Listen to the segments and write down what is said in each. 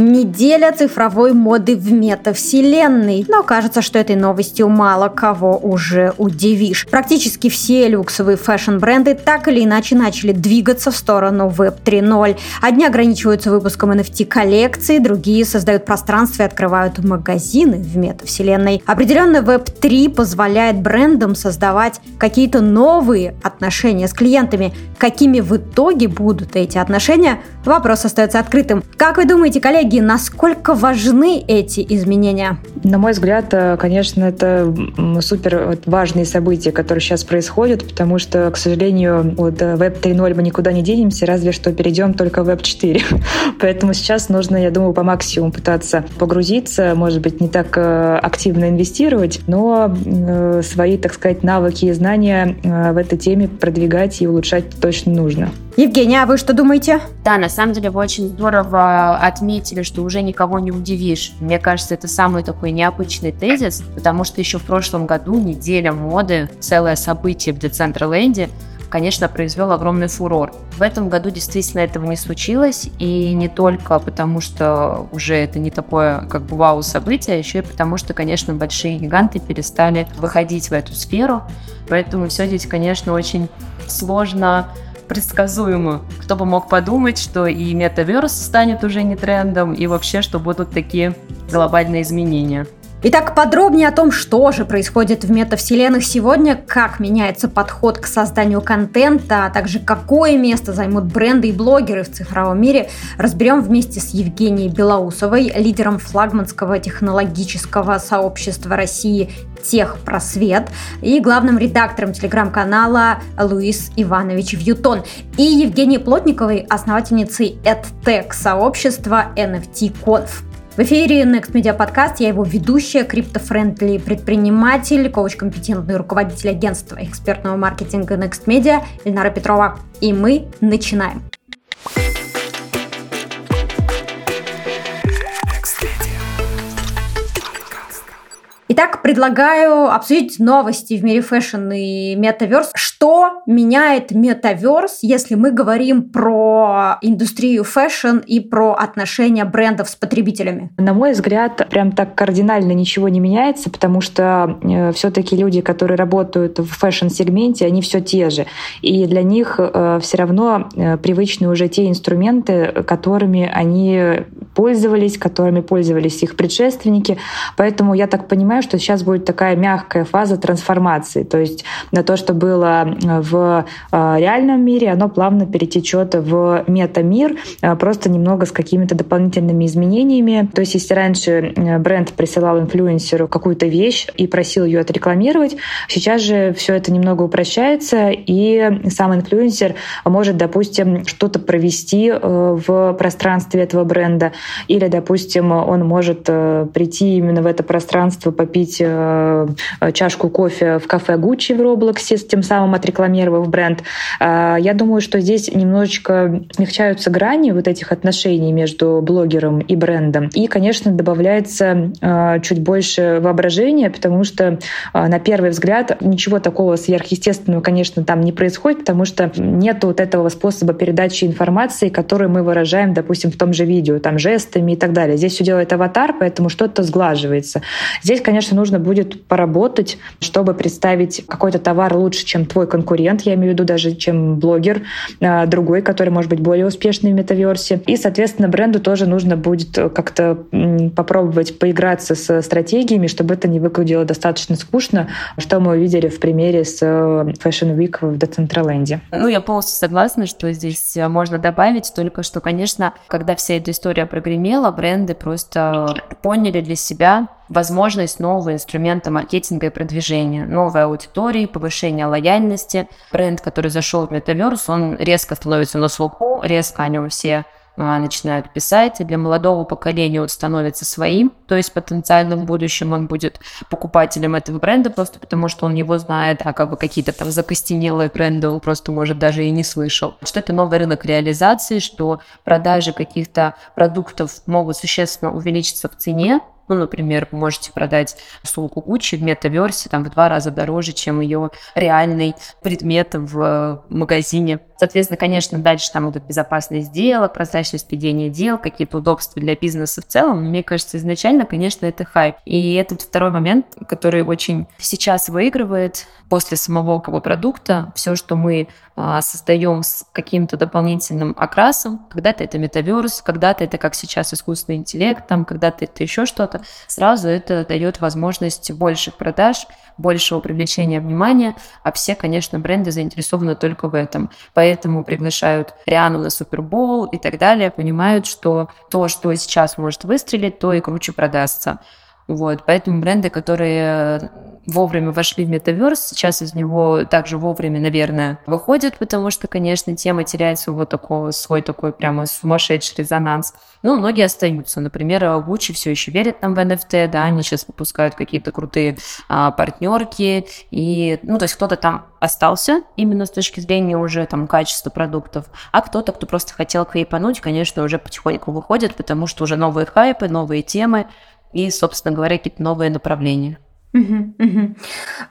Неделя цифровой моды в метавселенной. Но кажется, что этой новостью мало кого уже удивишь. Практически все люксовые фэшн-бренды так или иначе начали двигаться в сторону Web 3.0. Одни ограничиваются выпуском NFT-коллекций, другие создают пространство и открывают магазины в метавселенной. Определенно Web 3 позволяет брендам создавать какие-то новые отношения с клиентами. Какими в итоге будут эти отношения, вопрос остается открытым. Как вы думаете, коллеги, насколько важны эти изменения? На мой взгляд, э, конечно, это супер важные события, которые сейчас происходят, потому что, к сожалению, от Web 3.0 мы никуда не денемся, разве что перейдем только в Web 4. Поэтому сейчас нужно, я думаю, по максимуму пытаться погрузиться, может быть, не так э, активно инвестировать, но э, свои, так сказать, навыки и знания в этой теме продвигать и улучшать точно нужно. Евгения, а вы что думаете? Да, на самом деле вы очень здорово отметили, что уже никого не удивишь. Мне кажется, это самый такой необычный тезис, потому что еще в прошлом году неделя моды, целое событие в Децентраленде, конечно, произвел огромный фурор. В этом году действительно этого не случилось, и не только потому, что уже это не такое как бы вау-событие, а еще и потому, что, конечно, большие гиганты перестали выходить в эту сферу, поэтому все здесь, конечно, очень сложно предсказуемо. Кто бы мог подумать, что и метаверс станет уже не трендом, и вообще, что будут такие глобальные изменения. Итак, подробнее о том, что же происходит в метавселенных сегодня, как меняется подход к созданию контента, а также какое место займут бренды и блогеры в цифровом мире, разберем вместе с Евгенией Белоусовой, лидером флагманского технологического сообщества России Техпросвет и главным редактором телеграм-канала Луис Иванович Вьютон и Евгенией Плотниковой, основательницей EdTech сообщества NFT Conf. В эфире Next Media Podcast, я его ведущая, криптофрендли предприниматель, коуч-компетентный руководитель агентства экспертного маркетинга Next Media Ильнара Петрова. И мы начинаем. Итак, предлагаю обсудить новости в мире fashion и metaverse. Что меняет metaverse, если мы говорим про индустрию fashion и про отношения брендов с потребителями? На мой взгляд, прям так кардинально ничего не меняется, потому что э, все-таки люди, которые работают в fashion-сегменте, они все те же. И для них э, все равно э, привычны уже те инструменты, которыми они пользовались, которыми пользовались их предшественники. Поэтому я так понимаю, что сейчас будет такая мягкая фаза трансформации. То есть на то, что было э, в э, реальном мире, оно плавно перетечет в метамир, э, просто немного с какими-то дополнительными изменениями. То есть если раньше бренд присылал инфлюенсеру какую-то вещь и просил ее отрекламировать, сейчас же все это немного упрощается, и сам инфлюенсер может, допустим, что-то провести в пространстве этого бренда, или, допустим, он может прийти именно в это пространство, попить э, чашку кофе в кафе Гуччи в Роблоксе, тем самым отрекламировав бренд. Э, я думаю, что здесь немножечко смягчаются грани вот этих отношений между блогером и брендом. И, конечно, добавляется э, чуть больше воображения, потому что на первый взгляд ничего такого сверхъестественного, конечно, там не происходит, потому что нет вот этого способа передачи информации, который мы выражаем, допустим, в том же видео, там жестами и так далее. Здесь все делает аватар, поэтому что-то сглаживается. Здесь, конечно, нужно будет поработать, чтобы представить какой-то товар лучше, чем твой конкурент, я имею в виду даже, чем блогер а, другой, который может быть более успешный в метаверсе. И, соответственно, бренду тоже нужно будет как-то попробовать поиграться с стратегиями, чтобы это не выглядело достаточно скучно, что мы увидели в примере с э, Fashion Week в Децентраленде. Ну, я полностью согласна, что здесь э, можно добавить, только что, конечно, когда вся эта история прогремела, бренды просто поняли для себя, возможность нового инструмента маркетинга и продвижения, новой аудитории, повышение лояльности. Бренд, который зашел в Metaverse, он резко становится на слуху, резко о нем все а, начинают писать, и для молодого поколения он становится своим, то есть потенциальным в будущем он будет покупателем этого бренда просто потому, что он его знает, а как бы какие-то там закостенелые бренды он просто, может, даже и не слышал. Что это новый рынок реализации, что продажи каких-то продуктов могут существенно увеличиться в цене, Ну, например, вы можете продать сумку Gucci в метаверсе там в два раза дороже, чем ее реальный предмет в магазине. Соответственно, конечно, дальше там будут безопасность сделок, прозрачность ведения дел, какие-то удобства для бизнеса в целом. Мне кажется, изначально, конечно, это хайп. И этот второй момент, который очень сейчас выигрывает после самого как продукта, все, что мы создаем с каким-то дополнительным окрасом, когда-то это метаверс, когда-то это, как сейчас, искусственный интеллект, там, когда-то это еще что-то, сразу это дает возможность больших продаж, большего привлечения внимания, а все, конечно, бренды заинтересованы только в этом. Поэтому приглашают Риану на Супербол и так далее, понимают, что то, что сейчас может выстрелить, то и круче продастся. Вот, поэтому бренды, которые вовремя вошли в метаверс, сейчас из него также вовремя, наверное, выходят, потому что, конечно, тема теряет свой такой, свой такой прямо сумасшедший резонанс. Но многие остаются. Например, Gucci все еще верит там в NFT, да, они сейчас выпускают какие-то крутые а, партнерки, и, ну, то есть кто-то там остался именно с точки зрения уже там качества продуктов, а кто-то, кто просто хотел квейпануть, конечно, уже потихоньку выходит, потому что уже новые хайпы, новые темы и, собственно говоря, какие-то новые направления.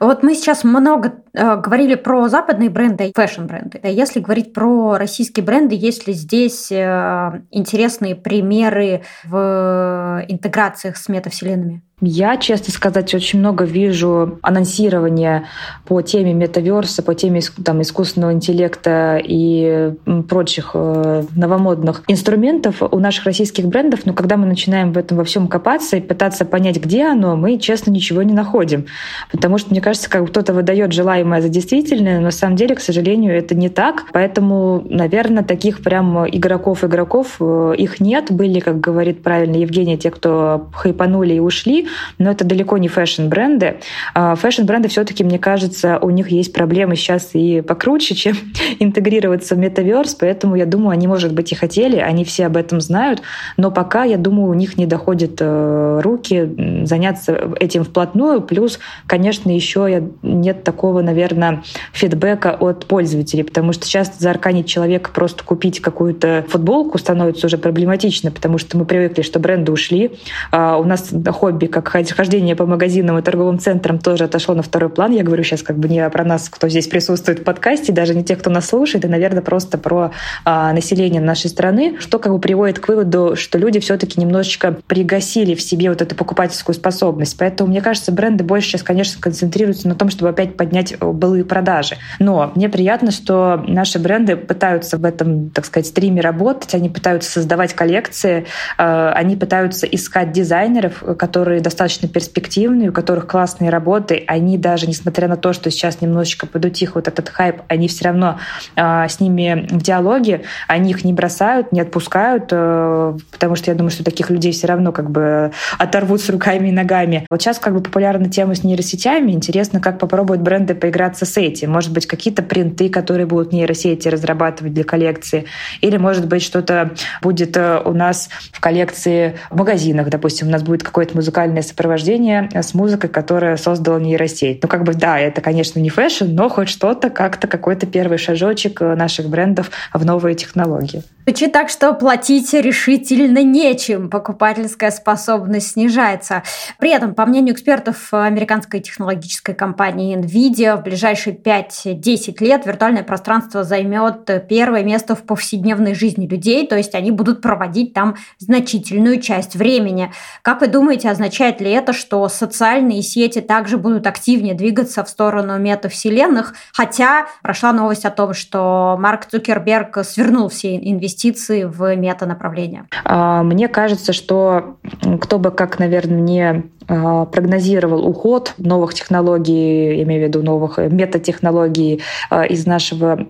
Вот мы сейчас много э, говорили про западные бренды, фэшн-бренды. Если говорить про российские бренды, есть ли здесь э, интересные примеры в интеграциях с метавселенными? Я, честно сказать, очень много вижу анонсирования по теме метаверса, по теме там, искусственного интеллекта и прочих э, новомодных инструментов у наших российских брендов. Но когда мы начинаем в этом во всем копаться и пытаться понять, где оно, мы, честно, ничего не находим. Потому что, мне кажется, как кто-то выдает желаемое за действительное, но на самом деле, к сожалению, это не так. Поэтому, наверное, таких прям игроков-игроков э, их нет. Были, как говорит правильно Евгения, те, кто хайпанули и ушли но это далеко не fashion-бренды. А, fashion-бренды все-таки, мне кажется, у них есть проблемы сейчас и покруче, чем интегрироваться в metaverse, поэтому я думаю, они, может быть, и хотели, они все об этом знают, но пока, я думаю, у них не доходят э, руки заняться этим вплотную, плюс, конечно, еще нет такого, наверное, фидбэка от пользователей, потому что часто заарканить человека просто купить какую-то футболку становится уже проблематично, потому что мы привыкли, что бренды ушли, а у нас хобби как хождение по магазинам и торговым центрам тоже отошло на второй план. Я говорю сейчас как бы не про нас, кто здесь присутствует в подкасте, даже не тех, кто нас слушает, и, наверное, просто про а, население нашей страны, что как бы приводит к выводу, что люди все-таки немножечко пригасили в себе вот эту покупательскую способность. Поэтому, мне кажется, бренды больше сейчас, конечно, концентрируются на том, чтобы опять поднять э, былые продажи. Но мне приятно, что наши бренды пытаются в этом, так сказать, стриме работать, они пытаются создавать коллекции, э, они пытаются искать дизайнеров, которые достаточно перспективные, у которых классные работы, они даже, несмотря на то, что сейчас немножечко подутих вот этот хайп, они все равно э, с ними в диалоге, они их не бросают, не отпускают, э, потому что я думаю, что таких людей все равно как бы оторвут с руками и ногами. Вот сейчас как бы популярна тема с нейросетями, интересно, как попробуют бренды поиграться с этим. Может быть, какие-то принты, которые будут нейросети разрабатывать для коллекции, или, может быть, что-то будет э, у нас в коллекции в магазинах, допустим, у нас будет какое-то музыкальное сопровождение с музыкой, которая создала нейросеть. Ну, как бы, да, это, конечно, не fashion, но хоть что-то, как-то какой-то первый шажочек э, наших брендов в новые технологии. Звучит так, что платить решительно нечем, покупательская способность снижается. При этом, по мнению экспертов американской технологической компании NVIDIA, в ближайшие 5-10 лет виртуальное пространство займет первое место в повседневной жизни людей, то есть они будут проводить там значительную часть времени. Как вы думаете, означает ли это, что социальные сети также будут активнее двигаться в сторону метавселенных? Хотя прошла новость о том, что Марк Цукерберг свернул все инвестиции инвестиции в мета-направление? А, мне кажется, что кто бы как, наверное, не прогнозировал уход новых технологий, я имею в виду новых метатехнологий а, из нашего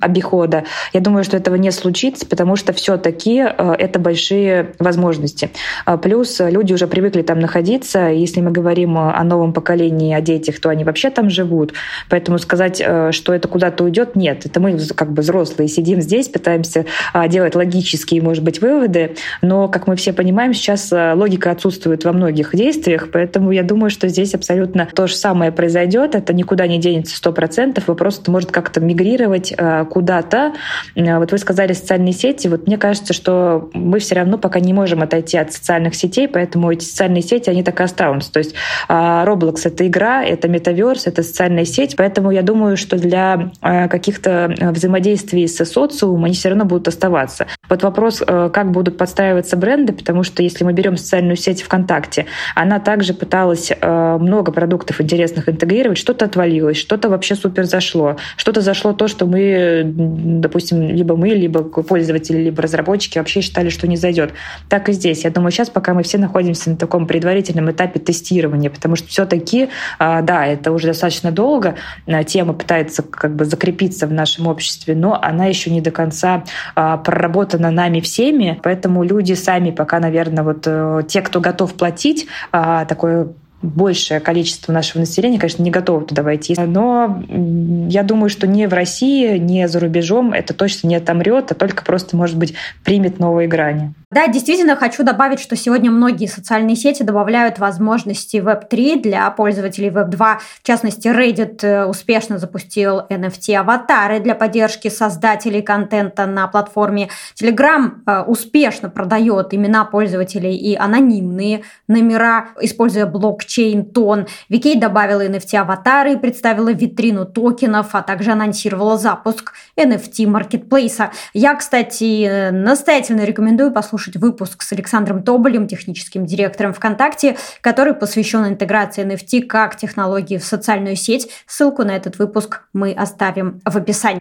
обихода. Я думаю, что этого не случится, потому что все-таки это большие возможности. Плюс люди уже привыкли там находиться. Если мы говорим о новом поколении, о детях, то они вообще там живут. Поэтому сказать, что это куда-то уйдет, нет. Это мы как бы взрослые сидим здесь, пытаемся а, делать логические, может быть, выводы, но, как мы все понимаем, сейчас а, логика отсутствует во многих действиях, взаимодействиях, поэтому я думаю, что здесь абсолютно то же самое произойдет. Это никуда не денется сто процентов, и просто может как-то мигрировать э, куда-то. Э, вот вы сказали социальные сети. Вот мне кажется, что мы все равно пока не можем отойти от социальных сетей, поэтому эти социальные сети, они так и останутся. То есть а, Roblox — это игра, это метаверс, это социальная сеть, поэтому я думаю, что для э, каких-то взаимодействий с социумом они все равно будут оставаться. Вот вопрос, как будут подстраиваться бренды, потому что если мы берем социальную сеть ВКонтакте, она также пыталась много продуктов интересных интегрировать, что-то отвалилось, что-то вообще супер зашло, что-то зашло то, что мы, допустим, либо мы, либо пользователи, либо разработчики вообще считали, что не зайдет. Так и здесь. Я думаю, сейчас пока мы все находимся на таком предварительном этапе тестирования, потому что все-таки, а, да, это уже достаточно долго, а, тема пытается как бы закрепиться в нашем обществе, но она еще не до конца а, проработана нами всеми, поэтому люди сами пока, наверное, вот э, те, кто готов платить, такое большее количество нашего населения, конечно, не готово туда войти. Но я думаю, что не в России, не за рубежом это точно не отомрет, а только просто, может быть, примет новые грани. Да, действительно хочу добавить, что сегодня многие социальные сети добавляют возможности Web3 для пользователей Web2. В частности, Reddit э, успешно запустил NFT-аватары для поддержки создателей контента на платформе. Telegram э, успешно продает имена пользователей и анонимные номера, используя блокчейн Тон. Викей добавила NFT-аватары представила витрину токенов, а также анонсировала запуск NFT-маркетплейса. Я, кстати, э, настоятельно рекомендую послушать послушать выпуск с Александром Тоболем, техническим директором ВКонтакте, который посвящен интеграции NFT как технологии в социальную сеть. Ссылку на этот выпуск мы оставим в описании.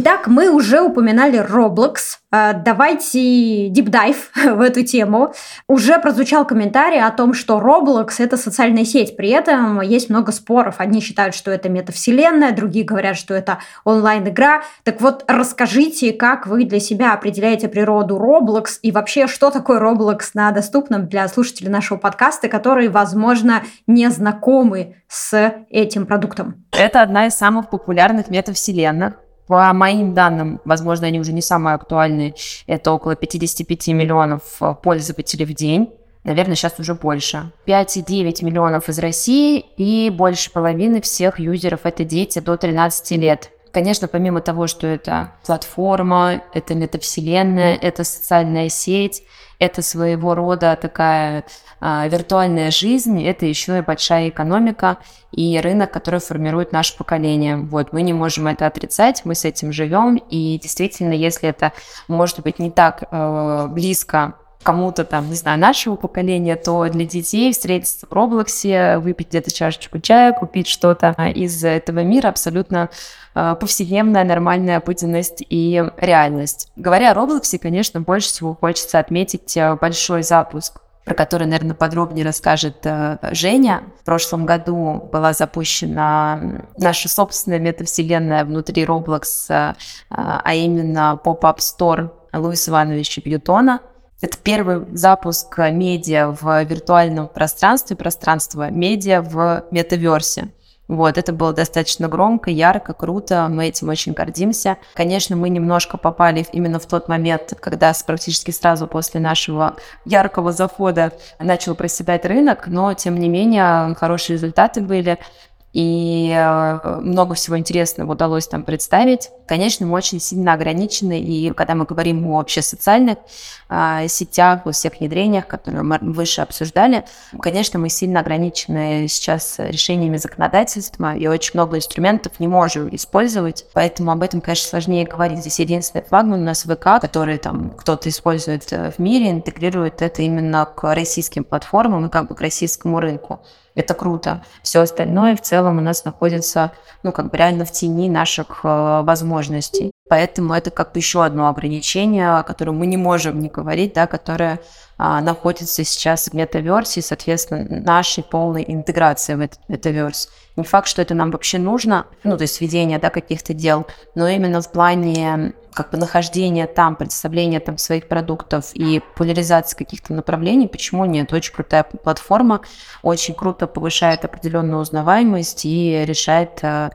Итак, мы уже упоминали Roblox. Э, давайте дипдайв в эту тему. Уже прозвучал комментарий о том, что Roblox — это социальная сеть. При этом есть много споров. Одни считают, что это метавселенная, другие говорят, что это онлайн-игра. Так вот, расскажите, как вы для себя определяете природу Roblox и вообще, что такое Roblox на доступном для слушателей нашего подкаста, которые, возможно, не знакомы с этим продуктом? Это одна из самых популярных метавселенных по моим данным, возможно, они уже не самые актуальные, это около 55 миллионов э, пользователей в день. Наверное, сейчас уже больше. 5,9 миллионов из России и больше половины всех юзеров это дети до 13 лет. Конечно, помимо того, что это платформа, это метавселенная, это социальная сеть, это своего рода такая а, виртуальная жизнь, это еще и большая экономика и рынок, который формирует наше поколение. Вот, мы не можем это отрицать, мы с этим живем, и действительно, если это может быть не так э, близко кому-то там, не знаю, нашего поколения, то для детей встретиться в Роблоксе, выпить где-то чашечку чая, купить что-то из этого мира абсолютно э, повседневная, нормальная обыденность и реальность. Говоря о Роблоксе, конечно, больше всего хочется отметить э, большой запуск про который, наверное, подробнее расскажет Женя. В прошлом году была запущена наша собственная метавселенная внутри Roblox, а именно Pop-Up Store Луиса Ивановича Бьютона. Это первый запуск медиа в виртуальном пространстве, пространство медиа в метаверсе. Вот, это было достаточно громко, ярко, круто, мы этим очень гордимся. Конечно, мы немножко попали именно в тот момент, когда практически сразу после нашего яркого захода начал проседать рынок, но, тем не менее, хорошие результаты были и э, много всего интересного удалось там представить. Конечно, мы очень сильно ограничены, и когда мы говорим о вообще социальных э, сетях, о всех внедрениях, которые мы выше обсуждали, конечно, мы сильно ограничены сейчас решениями законодательства, и очень много инструментов не можем использовать, поэтому об этом, конечно, сложнее говорить. Здесь единственный флагман у нас ВК, который там кто-то использует э, в мире, интегрирует это именно к российским платформам и как бы к российскому рынку. Это круто. Все остальное в целом у нас находится, ну, как бы реально в тени наших э, возможностей. Поэтому это как бы еще одно ограничение, о котором мы не можем не говорить, да, которое а, находится сейчас в метаверсе, соответственно, нашей полной интеграции в этот метаверс. Не факт, что это нам вообще нужно, ну, то есть ведение, да, каких-то дел, но именно в плане как бы нахождения там, представления там своих продуктов и популяризации каких-то направлений, почему нет? Очень крутая платформа, очень круто повышает определенную узнаваемость и решает а,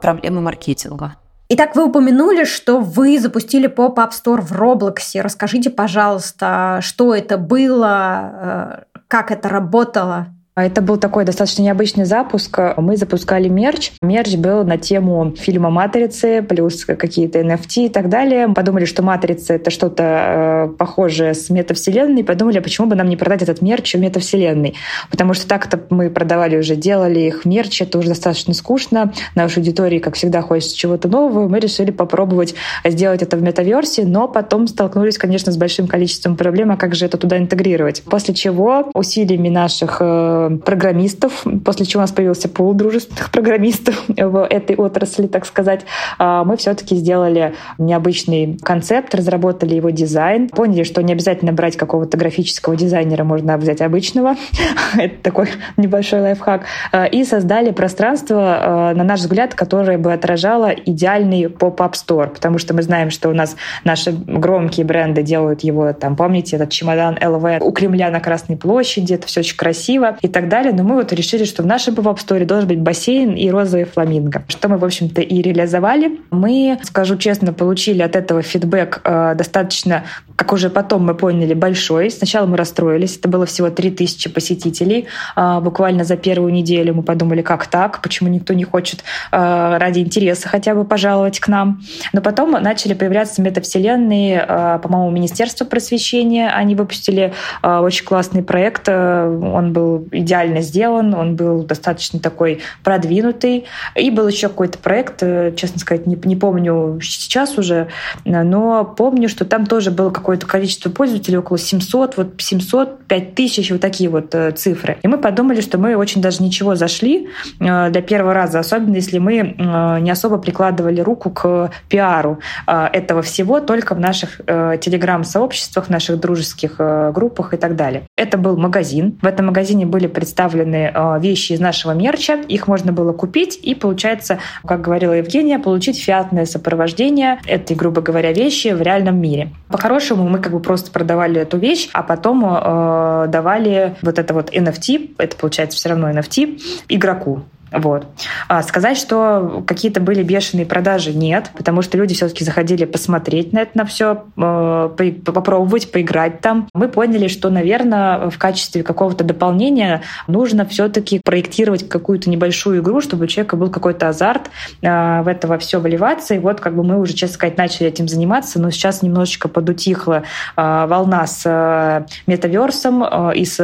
проблемы маркетинга. Итак, вы упомянули, что вы запустили pop-up store в Роблоксе. Расскажите, пожалуйста, что это было, э, как это работало? А это был такой достаточно необычный запуск. Мы запускали мерч. Мерч был на тему фильма «Матрицы», плюс какие-то NFT и так далее. Подумали, что «Матрица» — это что-то э, похожее с метавселенной. Подумали, а почему бы нам не продать этот мерч в метавселенной? Потому что так-то мы продавали уже, делали их мерч, это уже достаточно скучно. Нашей аудитории, как всегда, хочется чего-то нового. Мы решили попробовать сделать это в метаверсе, но потом столкнулись, конечно, с большим количеством проблем, а как же это туда интегрировать. После чего усилиями наших э, программистов, после чего у нас появился пол дружественных программистов в этой отрасли, так сказать. А, мы все-таки сделали необычный концепт, разработали его дизайн, поняли, что не обязательно брать какого-то графического дизайнера, можно взять обычного. Это такой небольшой лайфхак. А, и создали пространство, а, на наш взгляд, которое бы отражало идеальный поп-ап стор, потому что мы знаем, что у нас наши громкие бренды делают его, там, помните, этот чемодан ЛВ у Кремля на Красной площади, это все очень красиво. И так далее. Но мы вот решили, что в нашем pop сторе должен быть бассейн и розовый фламинго, что мы, в общем-то, и реализовали. Мы, скажу честно, получили от этого фидбэк э, достаточно, как уже потом мы поняли, большой. Сначала мы расстроились, это было всего 3000 посетителей. Э, буквально за первую неделю мы подумали, как так, почему никто не хочет э, ради интереса хотя бы пожаловать к нам. Но потом начали появляться метавселенные, э, по-моему, Министерство просвещения, они выпустили очень классный проект, он был идеально сделан, он был достаточно такой продвинутый. И был еще какой-то проект, э, честно сказать, не, помню сейчас уже, но помню, что там тоже было какое-то количество пользователей, около 700, вот 700, 5000, вот такие вот э, цифры. И мы подумали, что мы очень даже ничего зашли э, для первого раза, особенно если мы не особо прикладывали руку к пиару этого всего только в наших телеграм-сообществах, наших дружеских группах и так далее. Это был магазин. В этом магазине были представлены э, вещи из нашего мерча, их можно было купить, и получается, как говорила Евгения, получить фиатное сопровождение этой, грубо говоря, вещи в реальном мире. По-хорошему, мы как бы просто продавали эту вещь, а потом э, давали вот это вот NFT, это получается все равно NFT, игроку. Вот. А сказать, что какие-то были бешеные продажи, нет, потому что люди все-таки заходили посмотреть на это на все, э, попробовать, поиграть там. Мы поняли, что, наверное, в качестве какого-то дополнения нужно все-таки проектировать какую-то небольшую игру, чтобы у человека был какой-то азарт э, в это во все вливаться. И вот как бы мы уже, честно сказать, начали этим заниматься, но сейчас немножечко подутихла э, волна с метаверсом и с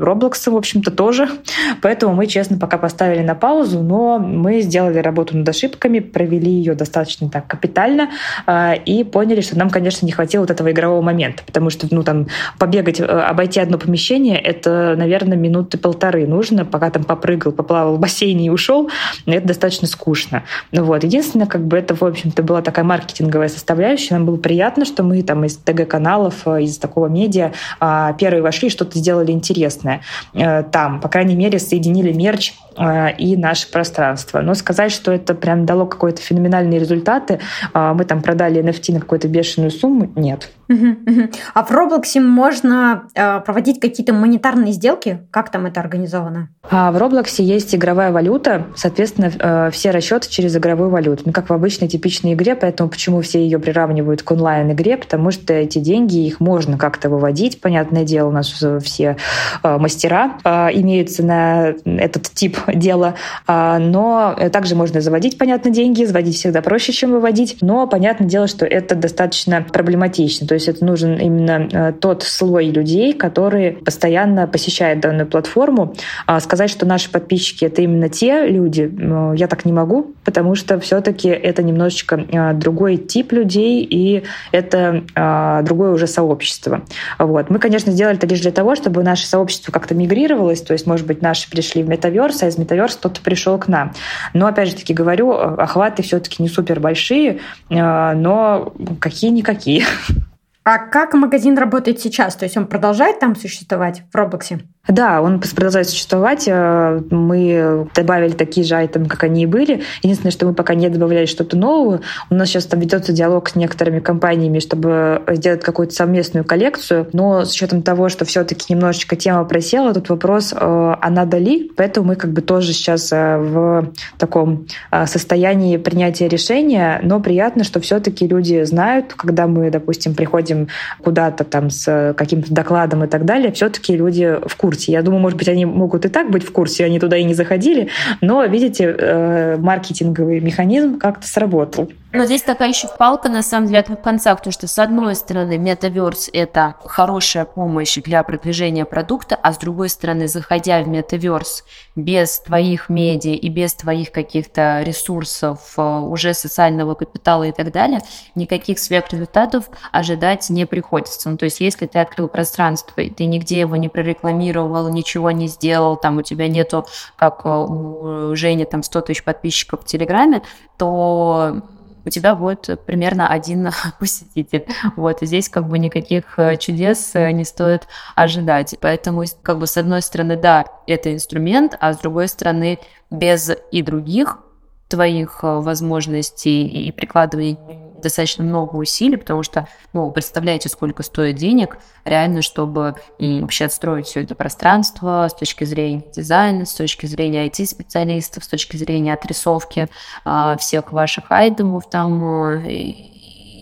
Роблоксом, в общем-то, тоже. Поэтому мы, честно, пока поставили на паузу, но мы сделали работу над ошибками, провели ее достаточно так капитально э, и поняли, что нам, конечно, не хватило вот этого игрового момента, потому что, ну, там, побегать, э, обойти одно помещение, это, наверное, минуты полторы нужно, пока там попрыгал, поплавал в бассейне и ушел, это достаточно скучно. Ну, вот. Единственное, как бы это, в общем-то, была такая маркетинговая составляющая, нам было приятно, что мы там из ТГ-каналов, э, из такого медиа первые вошли, что-то сделали интересное там, по крайней мере, соединили мерч и наше пространство. Но сказать, что это прям дало какие-то феноменальные результаты, а, мы там продали NFT на какую-то бешеную сумму, нет. А в Роблоксе можно а, проводить какие-то монетарные сделки? Как там это организовано? А в Роблоксе есть игровая валюта, соответственно, э, все расчеты через игровую валюту. Ну, как в обычной типичной игре, поэтому почему все ее приравнивают к онлайн-игре, потому что эти деньги, их можно как-то выводить. Понятное дело, у нас все мастера имеются на этот тип дела, но также можно заводить, понятно, деньги, заводить всегда проще, чем выводить, но понятное дело, что это достаточно проблематично. То есть это нужен именно э, тот слой людей, которые постоянно посещают данную платформу. А сказать, что наши подписчики — это именно те люди, э, я так не могу, потому что все-таки это немножечко э, другой тип людей, и это другое уже сообщество. Вот. Мы, конечно, сделали это лишь для того, чтобы наше сообщество как-то мигрировалось, то есть, может быть, наши пришли в метаверс, а из метаверса кто-то пришел к нам. Но, опять же таки говорю, охваты все-таки не супер большие, но какие-никакие. А как магазин работает сейчас? То есть он продолжает там существовать в Роблоксе? Да, он продолжает существовать. Э, мы добавили такие же айтемы, как они и были. Единственное, что мы пока не добавляли что-то нового. У нас сейчас там ведется диалог с некоторыми компаниями, чтобы сделать какую-то совместную коллекцию. Но с учетом того, что все-таки немножечко тема просела, тут вопрос, э, а надо ли? Поэтому мы как бы тоже сейчас э, в таком состоянии принятия решения. Но приятно, что все-таки люди знают, когда мы, допустим, приходим куда-то там с каким-то докладом и так далее, все-таки люди в курсе курсе. Я думаю, может быть, они могут и так быть в курсе, они туда и не заходили, но, видите, э, маркетинговый механизм как-то сработал. Но здесь такая еще палка, на самом деле, от конца, потому что, с одной стороны, метаверс — это хорошая помощь для продвижения продукта, а с другой стороны, заходя в метаверс без твоих медиа и без твоих каких-то ресурсов, э, уже социального капитала и так далее, никаких сверхрезультатов ожидать не приходится. Ну, то есть, если ты открыл пространство, и ты нигде его не прорекламировал, ничего не сделал, там у тебя нету, как э, у Жени, там 100 тысяч подписчиков в Телеграме, то у тебя будет примерно один посетитель. Вот, здесь как бы никаких э, чудес э, не стоит ожидать. Поэтому, как бы, с одной стороны, да, это инструмент, а с другой стороны, без и других твоих э, возможностей и прикладывания достаточно много усилий, потому что, ну, представляете, сколько стоит денег реально, чтобы вообще отстроить все это пространство с точки зрения дизайна, с точки зрения IT-специалистов, с точки зрения отрисовки а, всех ваших айтемов там, и,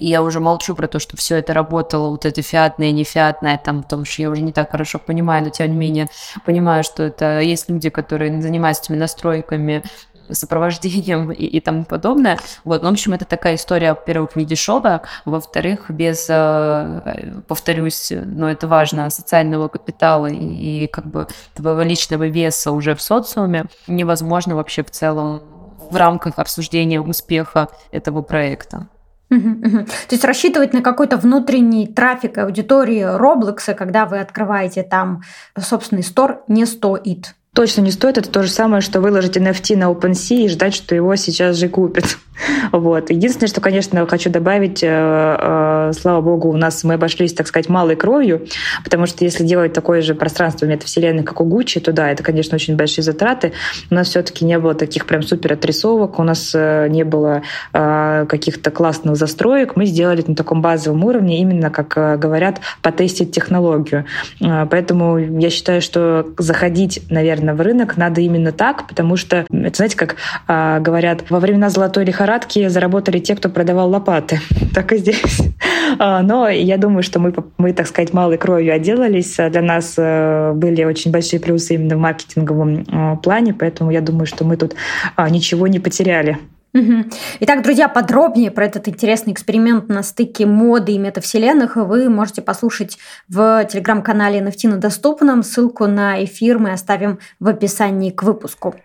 я уже молчу про то, что все это работало, вот это фиатное, нефиатное, там, потому что я уже не так хорошо понимаю, но тем не менее понимаю, что это есть люди, которые занимаются этими настройками сопровождением и, и тому подобное. Вот, ну, в общем, это такая история, во-первых, не дешевая, во-вторых, без, э, повторюсь, но это важно, социального капитала и, и как бы твоего личного веса уже в социуме невозможно вообще в целом в рамках обсуждения успеха этого проекта. То есть рассчитывать на какой-то внутренний трафик аудитории Roblox, когда вы открываете там собственный стор, не стоит точно не стоит. Это то же самое, что выложить NFT на OpenSea и ждать, что его сейчас же купят. Вот. Единственное, что, конечно, хочу добавить, э, э, слава богу, у нас мы обошлись, так сказать, малой кровью, потому что если делать такое же пространство метавселенной, как у Гуччи, то да, это, конечно, очень большие затраты. У нас все-таки не было таких прям супер отрисовок, у нас э, не было каких-то классных застроек. Мы сделали на таком базовом уровне, именно, как говорят, потестить технологию. Поэтому я считаю, что заходить, наверное, в рынок надо именно так, потому что, это, знаете, как говорят, во времена золотой лихорадки заработали те, кто продавал лопаты. так и здесь. А, но я думаю, что мы, мы, так сказать, малой кровью отделались. Для нас э, были очень большие плюсы именно в маркетинговом э, плане, поэтому я думаю, что мы тут а, ничего не потеряли. Итак, друзья, подробнее про этот интересный эксперимент на стыке моды и метавселенных вы можете послушать в телеграм-канале NFT на доступном. Ссылку на эфир мы оставим в описании к выпуску.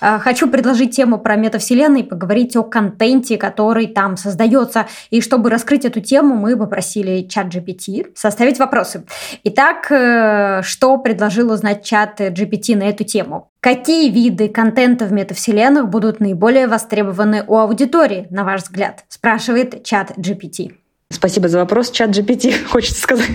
А, хочу предложить тему про метавселенные, поговорить о контенте, который там создается. И чтобы раскрыть эту тему, мы попросили чат GPT составить вопросы. Итак, э, что предложил узнать чат GPT на эту тему? Какие виды контента в метавселенных будут наиболее востребованы у аудитории, на ваш взгляд? Спрашивает чат GPT. Спасибо за вопрос, чат GPT, хочется сказать.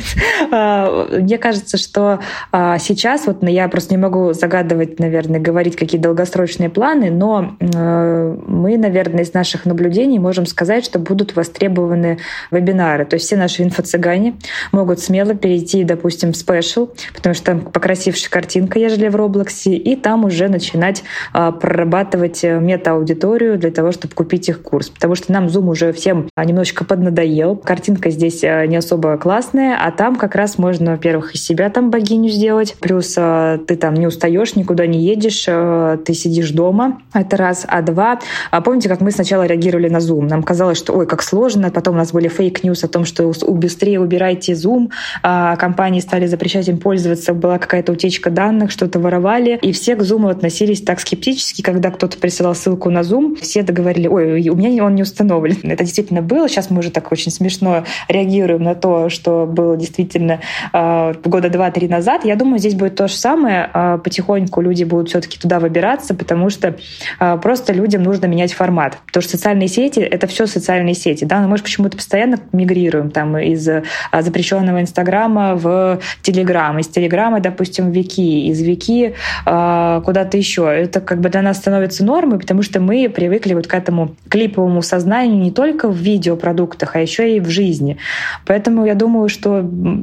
А, мне кажется, что а, сейчас, вот я просто не могу загадывать, наверное, говорить какие долгосрочные планы, но э, мы, наверное, из наших наблюдений можем сказать, что будут востребованы вебинары. То есть все наши инфо-цыгане могут смело перейти, допустим, в спешл, потому что там покрасившая картинка, ежели в Роблоксе, и там уже начинать а, прорабатывать э, мета-аудиторию для того, чтобы купить их курс. Потому что нам Zoom уже всем немножечко поднадоел Картинка здесь э, не особо классная, а там как раз можно, во-первых, из себя там богиню сделать, плюс э, ты там не устаешь, никуда не едешь, э, ты сидишь дома, это раз. А два, а помните, как мы сначала реагировали на Zoom? Нам казалось, что ой, как сложно, потом у нас были fake news о том, что быстрее убирайте Zoom, а компании стали запрещать им пользоваться, была какая-то утечка данных, что-то воровали, и все к Zoom относились так скептически, когда кто-то присылал ссылку на Zoom, все говорили, ой, у меня он не установлен. Это действительно было, сейчас мы уже так очень смешно смешно реагируем на то, что было действительно э, года два-три назад. Я думаю, здесь будет то же самое. Э, потихоньку люди будут все-таки туда выбираться, потому что э, просто людям нужно менять формат. Потому что социальные сети — это все социальные сети. Да? Но мы же почему-то постоянно мигрируем там, из запрещенного Инстаграма в Телеграм, из Телеграма, допустим, в Вики, из Вики куда-то еще. Это как бы для нас становится нормой, потому что мы привыкли вот к этому клиповому сознанию не только в видеопродуктах, а еще и в жизни. Поэтому я думаю, что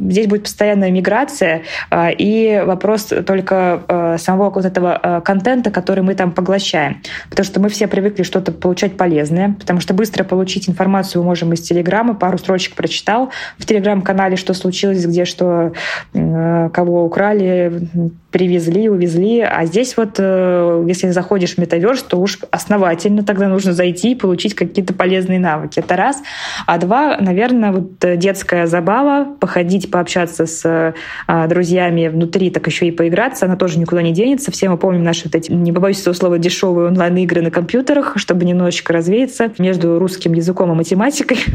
здесь будет постоянная миграция а, и вопрос только а, самого вот этого а, контента, который мы там поглощаем. Потому что мы все привыкли что-то получать полезное, потому что быстро получить информацию мы можем из Телеграма, пару строчек прочитал в Телеграм-канале, что случилось, где что, кого украли, привезли, увезли. А здесь вот, э, если заходишь в метаверс, то уж основательно тогда нужно зайти и получить какие-то полезные навыки. Это раз. А два, наверное, вот детская забава, походить, пообщаться с а, друзьями внутри, так еще и поиграться, она тоже никуда не денется. Все мы помним наши вот эти, не побоюсь этого слова, дешевые онлайн-игры на компьютерах, чтобы немножечко развеяться между русским языком и математикой.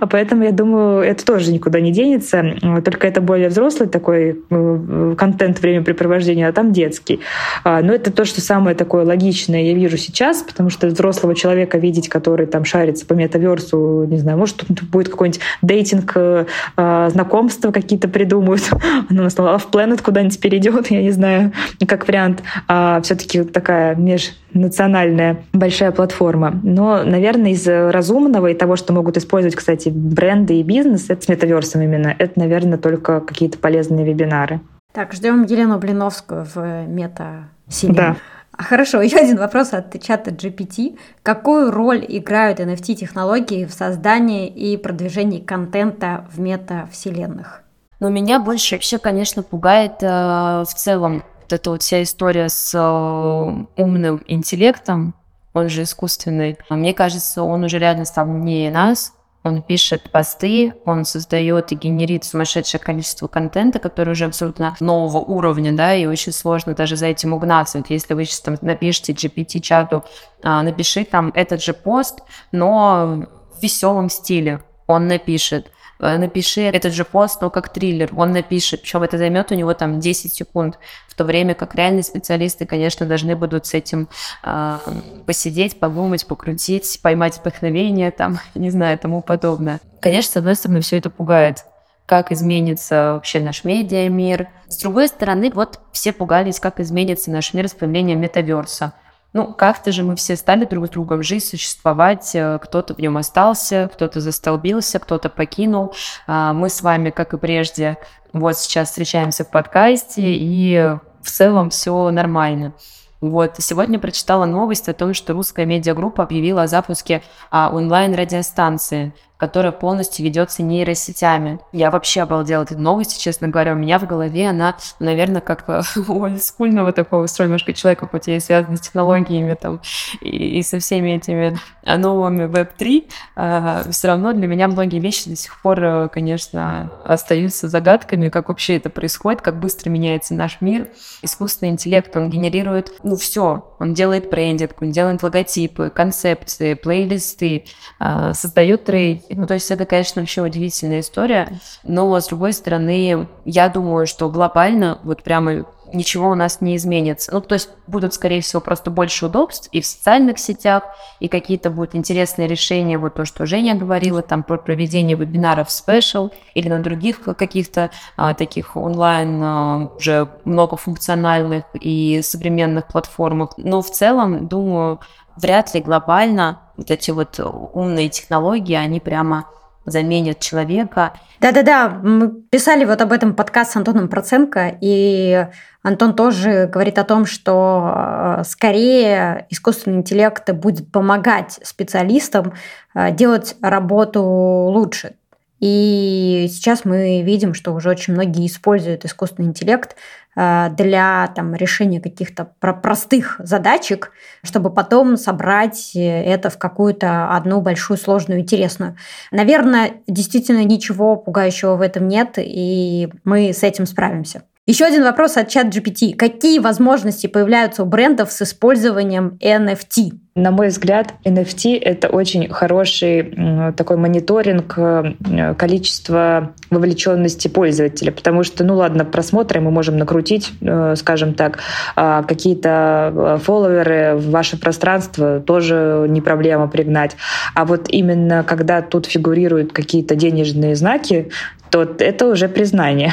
А поэтому, я думаю, это тоже никуда не денется. Только это более взрослый такой э, контент времяпрепровождения сопровождения, а там детский. А, но это то, что самое такое логичное я вижу сейчас, потому что взрослого человека видеть, который там шарится по метаверсу, не знаю, может, будет какой-нибудь дейтинг, э, а, знакомства какие-то придумают, оно у нас в Planet куда-нибудь перейдет, я не знаю, как вариант. А все-таки такая межнациональная большая платформа. Но, наверное, из разумного и того, что могут использовать, кстати, бренды и бизнес, это с метаверсом именно, это, наверное, только какие-то полезные вебинары. Так, ждем Елену Блиновскую в мета -сине. Да. Хорошо, еще один вопрос от чата GPT. Какую роль играют NFT-технологии в создании и продвижении контента в мета-вселенных? Но меня больше вообще, конечно, пугает э, в целом вот эта вот вся история с э, умным интеллектом, он же искусственный. Мне кажется, он уже реально стал умнее нас, он пишет посты, он создает и генерит сумасшедшее количество контента, который уже абсолютно нового уровня, да, и очень сложно даже за этим угнаться. Вот если вы сейчас там напишите GPT-чату, а, напиши там этот же пост, но в веселом стиле он напишет. Э, напиши этот же пост, но как триллер, он напишет, причем это займет у него там 10 секунд, в то время как реальные специалисты, конечно, должны будут с этим э, посидеть, подумать, покрутить, поймать вдохновение, там, не знаю, тому подобное. Конечно, с одной стороны, все это пугает, как изменится вообще наш медиамир. С другой стороны, вот все пугались, как изменится наш мир с появлением метаверса. Ну, как-то же мы все стали друг с другом жить, существовать. Э, кто-то в нем остался, кто-то застолбился, кто-то покинул. А, мы с вами, как и прежде, вот сейчас встречаемся в подкасте, и в целом все нормально. Вот. Сегодня прочитала новость о том, что русская медиагруппа объявила о запуске а, онлайн-радиостанции которая полностью ведется нейросетями. Я вообще обалдела этой новости, честно говоря. У меня в голове она, наверное, как у олдскульного такого строймышка человека, хоть и связана с технологиями там и, и со всеми этими новыми Web3, э, все равно для меня многие вещи до сих пор, э, конечно, остаются загадками, как вообще это происходит, как быстро меняется наш мир. Искусственный интеллект, он генерирует, ну, все. Он делает брендинг, он делает логотипы, концепции, плейлисты, э, создает трейд, ну, то есть это, конечно, вообще удивительная история, но, с другой стороны, я думаю, что глобально вот прямо ничего у нас не изменится. Ну, то есть будут, скорее всего, просто больше удобств и в социальных сетях, и какие-то будут интересные решения, вот то, что Женя говорила, там, про проведение вебинаров спешл или на других каких-то а, таких онлайн а, уже многофункциональных и современных платформах. Но в целом, думаю, вряд ли глобально вот эти вот умные технологии, они прямо заменят человека. Да-да-да, мы писали вот об этом подкаст с Антоном Проценко, и Антон тоже говорит о том, что э, скорее искусственный интеллект будет помогать специалистам э, делать работу лучше. И сейчас мы видим, что уже очень многие используют искусственный интеллект для там, решения каких-то простых задачек, чтобы потом собрать это в какую-то одну большую, сложную, интересную. Наверное, действительно ничего пугающего в этом нет, и мы с этим справимся. Еще один вопрос от чат GPT. Какие возможности появляются у брендов с использованием NFT? На мой взгляд, NFT — это очень хороший такой мониторинг э, количества вовлеченности пользователя, потому что, ну ладно, просмотры мы можем накрутить, э, скажем так, а какие-то э, фолловеры в ваше пространство тоже не проблема пригнать. А вот именно когда тут фигурируют какие-то денежные знаки, то это уже признание.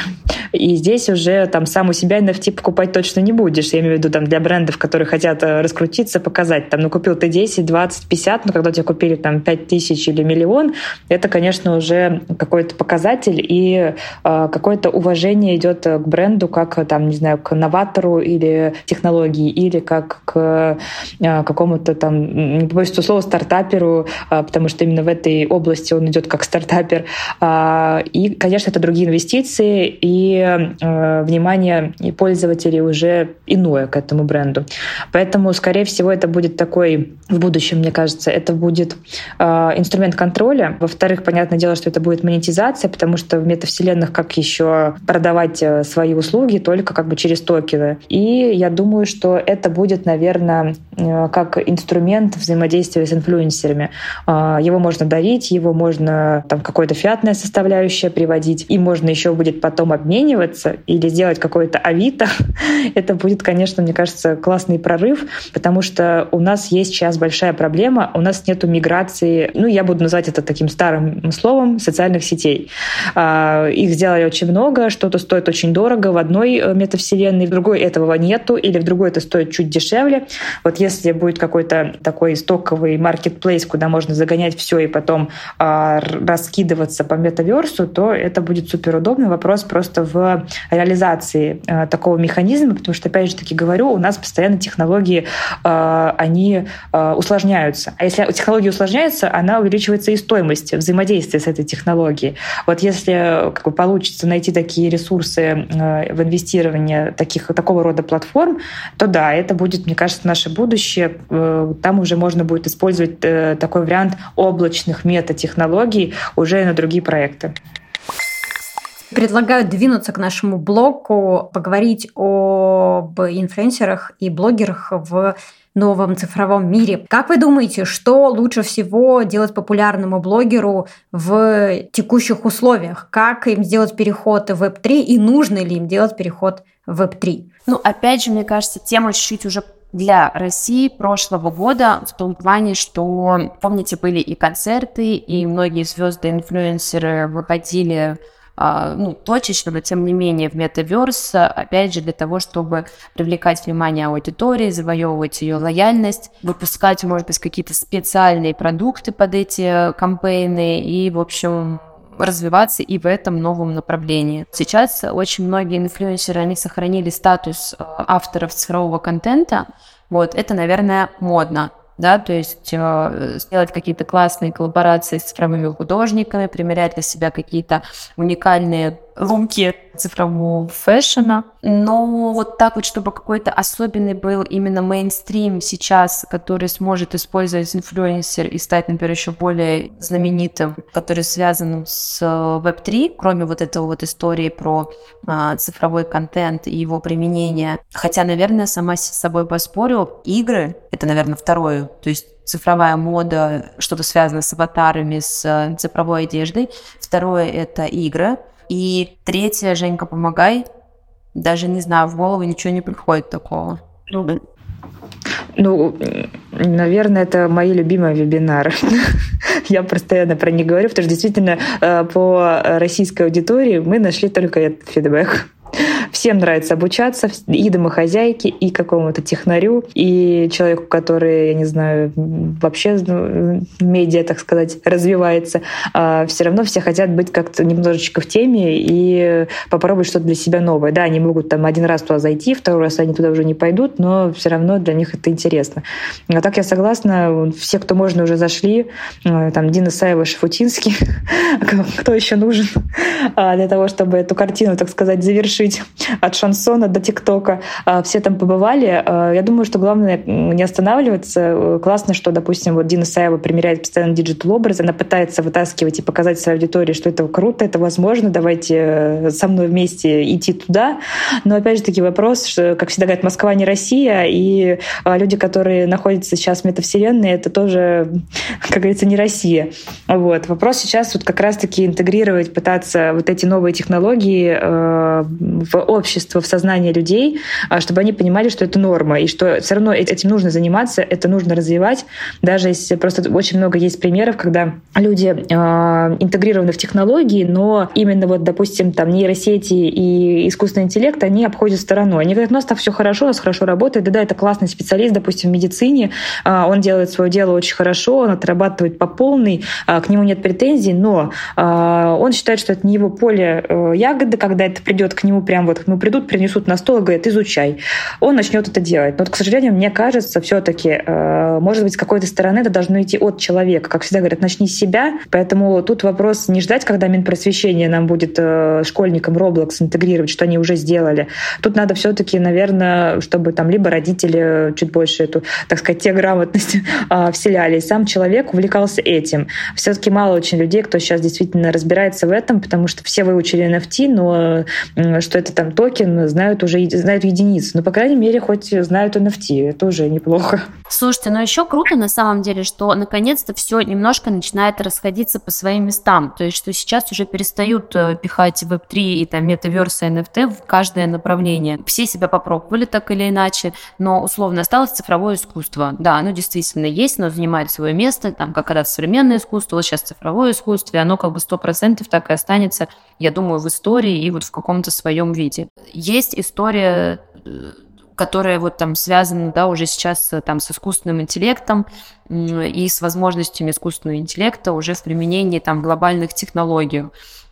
И здесь уже там сам у себя NFT покупать точно не будешь. Я имею в виду там для брендов, которые хотят э, раскрутиться, показать. Там, ну, купил ты 10, 20, 50, но когда у тебя купили там 5 тысяч или миллион, это, конечно, уже какой-то показатель и э, какое-то уважение идет к бренду как, там, не знаю, к новатору или технологии, или как к э, какому-то там, не побоюсь этого слова, стартаперу, э, потому что именно в этой области он идет как стартапер. Э, и, конечно, это другие инвестиции, и э, внимание пользователей уже иное к этому бренду. Поэтому, скорее всего, это будет такой в будущем, мне кажется, это будет э, инструмент контроля. Во-вторых, понятное дело, что это будет монетизация, потому что в метавселенных как еще продавать э, свои услуги только как бы через токены. И я думаю, что это будет, наверное, э, как инструмент взаимодействия с инфлюенсерами. Э, его можно дарить, его можно там какое-то фиатная составляющая приводить, и можно еще будет потом обменивать обмениваться или сделать какое-то авито, это будет, конечно, мне кажется, классный прорыв, потому что у нас есть сейчас большая проблема, у нас нету миграции, ну, я буду называть это таким старым словом, социальных сетей. А, их сделали очень много, что-то стоит очень дорого в одной э, метавселенной, в другой этого нету, или в другой это стоит чуть дешевле. Вот если будет какой-то такой стоковый маркетплейс, куда можно загонять все и потом а, раскидываться по метаверсу, то это будет супер удобно. Вопрос просто в реализации э, такого механизма, потому что, опять же таки говорю, у нас постоянно технологии, э, они э, усложняются. А если технология усложняется, она увеличивается и стоимость взаимодействия с этой технологией. Вот если как бы, получится найти такие ресурсы в инвестировании таких, такого рода платформ, то да, это будет, мне кажется, наше будущее. Там уже можно будет использовать такой вариант облачных метатехнологий уже на другие проекты. Предлагаю двинуться к нашему блоку, поговорить об инфлюенсерах и блогерах в новом цифровом мире. Как вы думаете, что лучше всего делать популярному блогеру в текущих условиях? Как им сделать переход в Web3 и нужно ли им делать переход в Web3? Ну, опять же, мне кажется, тема чуть-чуть уже для России прошлого года в том плане, что, помните, были и концерты, и многие звезды-инфлюенсеры выходили ну, точечно, но тем не менее в метаверс, опять же, для того, чтобы привлекать внимание аудитории, завоевывать ее лояльность, выпускать, может быть, какие-то специальные продукты под эти кампейны и, в общем, развиваться и в этом новом направлении. Сейчас очень многие инфлюенсеры, они сохранили статус а, авторов цифрового контента, вот, это, наверное, модно да, то есть э, сделать какие-то классные коллаборации с цифровыми художниками, примерять для себя какие-то уникальные ломки цифрового фэшена. Но вот так вот, чтобы какой-то особенный был именно мейнстрим сейчас, который сможет использовать инфлюенсер и стать, например, еще более знаменитым, который связан с Web3, кроме вот этого вот истории про а, цифровой контент и его применение. Хотя, наверное, сама с собой поспорю, игры — это, наверное, второе. То есть цифровая мода, что-то связано с аватарами, с э, цифровой одеждой. Второе — это игры. И третье, Женька, помогай. Даже не знаю, в голову ничего не приходит такого. Ну, наверное, это мои любимые вебинары. Я постоянно про них говорю, потому что действительно э, по российской аудитории мы нашли только этот фидбэк. Всем нравится обучаться, и домохозяйке, и какому-то технарю, и человеку, который, я не знаю, вообще ну, медиа, так сказать, развивается. А все равно все хотят быть как-то немножечко в теме и попробовать что-то для себя новое. Да, они могут там один раз туда зайти, второй раз они туда уже не пойдут, но все равно для них это интересно. А так я согласна, все, кто можно, уже зашли. А, там Дина Саева, Шафутинский. Кто еще нужен а, для того, чтобы эту картину, так сказать, завершить? От шансона до тиктока. А, все там побывали. А, я думаю, что главное не останавливаться. Классно, что, допустим, вот Дина Саева примеряет постоянно digital образ, она пытается вытаскивать и показать своей аудитории, что это круто, это возможно, давайте э, со мной вместе идти туда. Но опять же таки вопрос, что, как всегда говорят, Москва не Россия, и а, люди, которые находятся сейчас в метавселенной, это тоже, как говорится, не Россия. Вот. Вопрос сейчас вот как раз-таки интегрировать, пытаться вот эти новые технологии э, в общество, в сознание людей, а, чтобы они понимали, что это норма, и что все равно этим нужно заниматься, это нужно развивать, даже если просто очень много есть примеров, когда люди э, интегрированы в технологии, но именно вот, допустим, там нейросети и искусственный интеллект, они обходят стороной. Они говорят, у нас так все хорошо, у нас хорошо работает, да-да, это классный специалист, допустим, в медицине, э, он делает свое дело очень хорошо, он отрабатывает по полной, к нему нет претензий, но он считает, что это не его поле э, ягоды, когда это придет к нему прям вот, к придут, принесут на стол и говорят, изучай. Он начнет это делать. Но, вот, к сожалению, мне кажется, все-таки, э, может быть, с какой-то стороны это должно идти от человека. Как всегда говорят, начни с себя. Поэтому тут вопрос не ждать, когда Минпросвещение нам будет э, школьникам Roblox интегрировать, что они уже сделали. Тут надо все-таки, наверное, чтобы там либо родители чуть больше эту, так сказать, те грамотность э, вселяли, и сам человек увлекался этим. Все-таки мало очень людей, кто сейчас действительно разбирается в этом, потому что все выучили NFT, но что это там токен, знают уже знают единицы. Но, по крайней мере, хоть знают NFT. Это уже неплохо. Слушайте, но еще круто на самом деле, что наконец-то все немножко начинает расходиться по своим местам. То есть, что сейчас уже перестают э, пихать Web3 и там метаверс и NFT в каждое направление. Все себя попробовали так или иначе, но условно осталось цифровое искусство. Да, оно действительно есть, но занимает свое место, там, как когда современное искусство, вот сейчас цифровое искусство, и оно как бы сто процентов так и останется, я думаю, в истории и вот в каком-то своем виде. Есть история э, которая вот там связана, да, уже сейчас э, там с искусственным интеллектом, и с возможностями искусственного интеллекта уже в применении там глобальных технологий.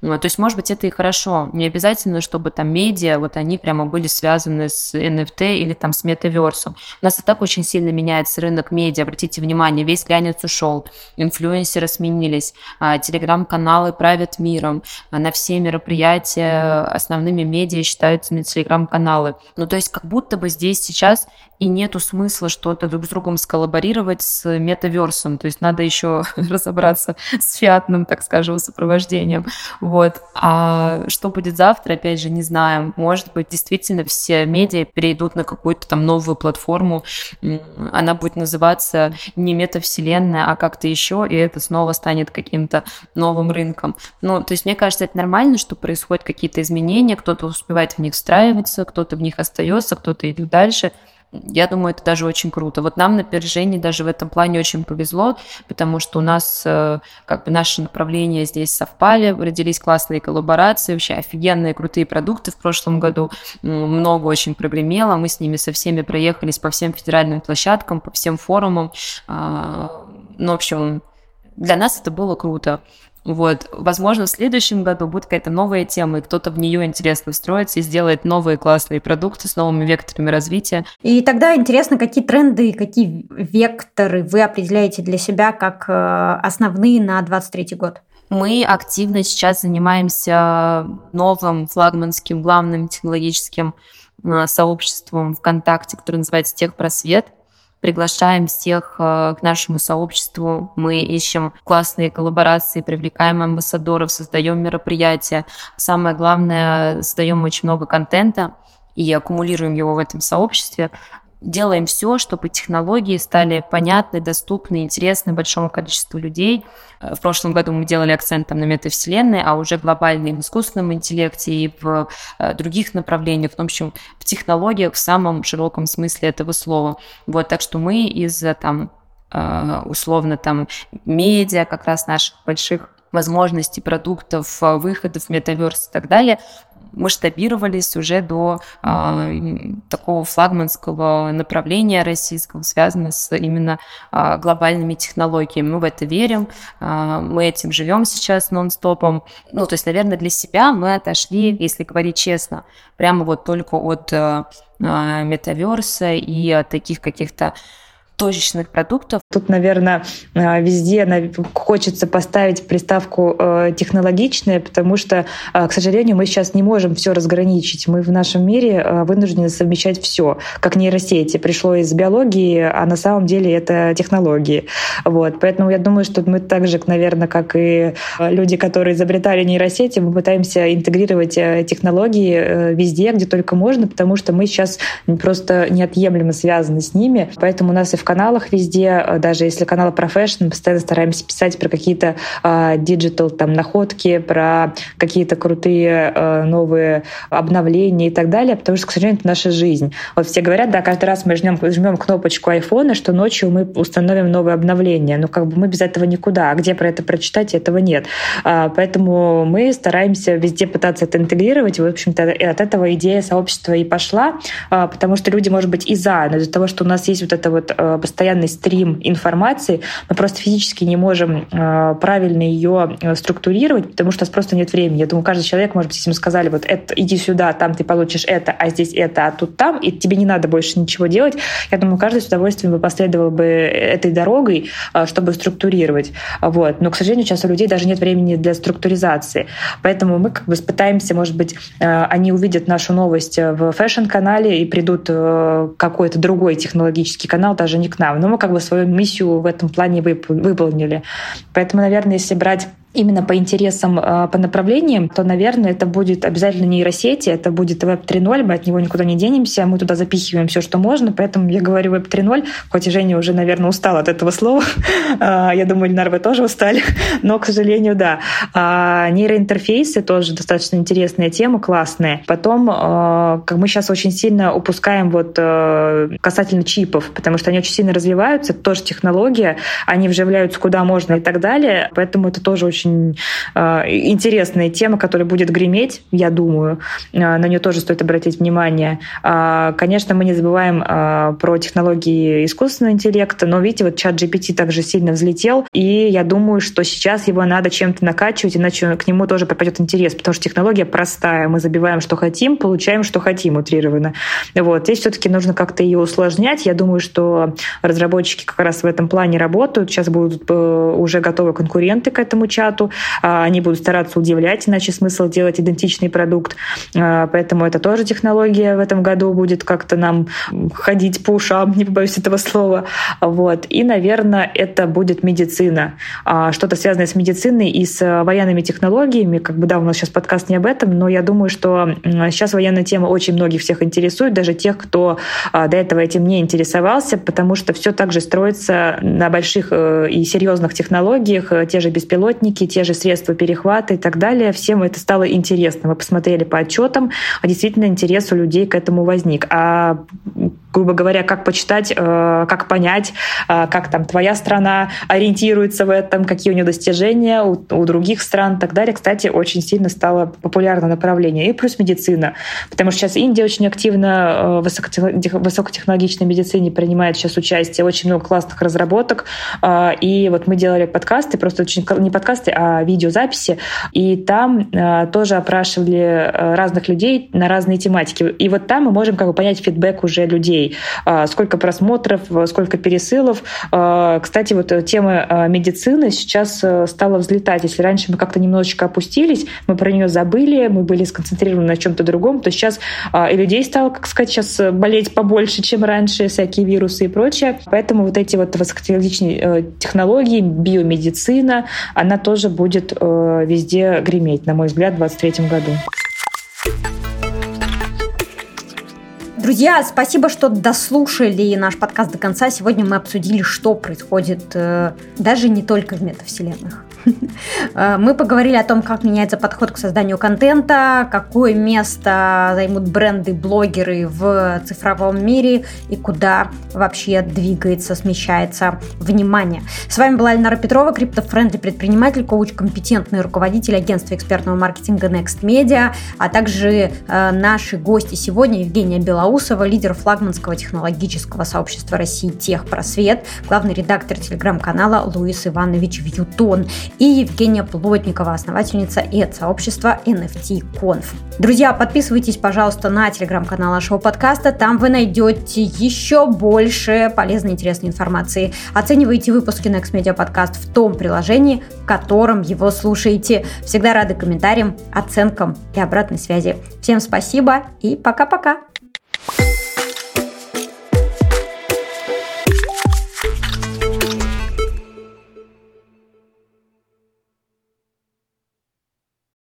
Ну, то есть, может быть, это и хорошо. Не обязательно, чтобы там медиа, вот они прямо были связаны с NFT или там с метаверсом. У нас и так очень сильно меняется рынок медиа. Обратите внимание, весь глянец ушел, инфлюенсеры сменились, а, телеграм-каналы правят миром, а на все мероприятия основными медиа считаются на телеграм-каналы. Ну, то есть, как будто бы здесь сейчас и нету смысла что-то друг с другом сколлаборировать с метаверсом, то есть надо еще разобраться с фиатным, так скажем, сопровождением. Вот. А что будет завтра, опять же, не знаем. Может быть, действительно все медиа перейдут на какую-то там новую платформу, она будет называться не метавселенная, а как-то еще, и это снова станет каким-то новым рынком. Ну, то есть мне кажется, это нормально, что происходят какие-то изменения, кто-то успевает в них встраиваться, кто-то в них остается, кто-то идет дальше. Я думаю, это даже очень круто. Вот нам на напряжение даже в этом плане очень повезло, потому что у нас э, как бы наши направления здесь совпали, родились классные коллаборации, вообще офигенные крутые продукты в прошлом году, много очень прогремело, мы с ними со всеми проехались по всем федеральным площадкам, по всем форумам. А, ну, в общем, для нас это было круто. Вот, возможно, в следующем году будет какая-то новая тема, и кто-то в нее интересно встроится и сделает новые классные продукты с новыми векторами развития. И тогда интересно, какие тренды, какие векторы вы определяете для себя как э, основные на 2023 год? Мы активно сейчас занимаемся новым флагманским главным технологическим э, сообществом ВКонтакте, которое называется Техпросвет приглашаем всех э, к нашему сообществу, мы ищем классные коллаборации, привлекаем амбассадоров, создаем мероприятия. Самое главное, создаем очень много контента и аккумулируем его в этом сообществе делаем все, чтобы технологии стали понятны, доступны, интересны большому количеству людей. Э, в прошлом году мы делали акцент там, на метавселенной, а уже глобальный в искусственном интеллекте и в э, других направлениях, в общем, в технологиях в самом широком смысле этого слова. Вот, так что мы из там э, условно там медиа, как раз наших больших возможностей продуктов, выходов, метаверс и так далее, масштабировались уже до э, такого флагманского направления российского, связанного с именно э, глобальными технологиями. Мы в это верим, э, мы этим живем сейчас нон-стопом. Ну, то есть, наверное, для себя мы отошли, если говорить честно, прямо вот только от э, метаверса и от таких каких-то точечных продуктов. Тут, наверное, э, везде хочется поставить приставку э, технологичная, потому что, э, к сожалению, мы сейчас не можем все разграничить. Мы в нашем мире вынуждены совмещать все, как нейросети. Пришло из биологии, а на самом деле это технологии. Вот. Поэтому я думаю, что мы так же, наверное, как и люди, которые изобретали нейросети, мы пытаемся интегрировать технологии везде, где только можно, потому что мы сейчас просто неотъемлемо связаны с ними. Поэтому у нас и в каналах везде, э, даже если fashion, мы постоянно стараемся писать про какие-то digital э, там находки, про какие-то крутые э, новые обновления и так далее, потому что, к сожалению, это наша жизнь. Вот все говорят, да, каждый раз мы жмем, жмем кнопочку айфона, что ночью мы установим новое обновление, но как бы мы без этого никуда, а где про это прочитать, этого нет. А, поэтому мы стараемся везде пытаться это интегрировать, в общем-то, от этого идея сообщества и пошла, а, потому что люди, может быть, и за, но из-за того, что у нас есть вот это вот э, постоянный стрим информации, мы просто физически не можем э, правильно ее э, структурировать, потому что у нас просто нет времени. Я думаю, каждый человек, может быть, если ему сказали, вот это, иди сюда, там ты получишь это, а здесь это, а тут там, и тебе не надо больше ничего делать, я думаю, каждый с удовольствием бы последовал бы этой дорогой, чтобы структурировать. Вот. Но, к сожалению, сейчас у людей даже нет времени для структуризации. Поэтому мы как бы пытаемся, может быть, они увидят нашу новость в fashion-канале и придут какой-то другой технологический канал, даже не к нам. Но мы как бы свою миссию в этом плане выполнили. Поэтому, наверное, если брать именно по интересам, а, по направлениям, то, наверное, это будет обязательно нейросети, это будет Web 3.0, мы от него никуда не денемся, мы туда запихиваем все, что можно, поэтому я говорю Web 3.0, хоть и Женя уже, наверное, устал от этого слова, а, я думаю, Ленар, вы тоже устали, но, к сожалению, да. А, нейроинтерфейсы тоже достаточно интересная тема, классная. Потом, как мы сейчас очень сильно упускаем вот касательно чипов, потому что они очень сильно развиваются, это тоже технология, они вживляются куда можно и так далее, поэтому это тоже очень очень э, интересная тема, которая будет греметь, я думаю. Э, на нее тоже стоит обратить внимание. Э, конечно, мы не забываем э, про технологии искусственного интеллекта, но видите, вот чат GPT также сильно взлетел, и я думаю, что сейчас его надо чем-то накачивать, иначе к нему тоже пропадет интерес, потому что технология простая. Мы забиваем, что хотим, получаем, что хотим, утрированно. Вот. Здесь все-таки нужно как-то ее усложнять. Я думаю, что разработчики как раз в этом плане работают. Сейчас будут э, уже готовы конкуренты к этому чату, чату, а, они будут стараться удивлять, иначе смысл делать идентичный продукт. А, поэтому это тоже технология в этом году будет как-то нам ходить по ушам, не побоюсь этого слова. Вот. И, наверное, это будет медицина. А, что-то связанное с медициной и с военными технологиями. Как бы, да, у нас сейчас подкаст не об этом, но я думаю, что сейчас военная тема очень многих всех интересует, даже тех, кто до этого этим не интересовался, потому что все также строится на больших э, и серьезных технологиях, э, те же беспилотники, техники, те же средства перехвата и так далее. Всем это стало интересно. Мы посмотрели по отчетам, а действительно интерес у людей к этому возник. А грубо говоря, как почитать, э, как понять, э, как там твоя страна ориентируется в этом, какие у нее достижения у, у других стран и так далее. Кстати, очень сильно стало популярное направление. И плюс медицина. Потому что сейчас Индия очень активно в высокотехнологичной медицине принимает сейчас участие. Очень много классных разработок. Э, и вот мы делали подкасты, просто очень не подкасты, а видеозаписи. И там тоже опрашивали разных людей на разные тематики. И вот там мы можем как бы понять фидбэк уже людей людей, а, сколько просмотров, сколько пересылов. А, кстати, вот тема а, медицины сейчас э, стала взлетать. Если раньше мы как-то немножечко опустились, мы про нее забыли, мы были сконцентрированы на чем-то другом, то сейчас и людей стало, как сказать, сейчас болеть побольше, чем раньше, всякие вирусы и прочее. Поэтому вот эти вот высокотехнологичные э, технологии, биомедицина, она тоже будет э, везде греметь, на мой взгляд, в 2023 году. Друзья, спасибо, что дослушали наш подкаст до конца. Сегодня мы обсудили, что происходит э, даже не только в метавселенных. Э, мы поговорили о том, как меняется подход к созданию контента, какое место займут бренды, блогеры в цифровом мире и куда вообще двигается, смещается внимание. С вами была Ленара Петрова, crypto-friendly предприниматель, коуч, компетентный руководитель агентства экспертного маркетинга Next Media, а также э, наши гости сегодня Евгения Белоусова, лидер флагманского технологического сообщества России Техпросвет, главный редактор телеграм-канала Луис Иванович Вьютон и Евгения Плотникова, основательница и сообщества NFT Conf. Друзья, подписывайтесь, пожалуйста, на телеграм-канал нашего подкаста. Там вы найдете еще больше полезной и интересной информации. Оценивайте выпуски Next Media Podcast в том приложении, в котором его слушаете. Всегда рады комментариям, оценкам и обратной связи. Всем спасибо и пока-пока.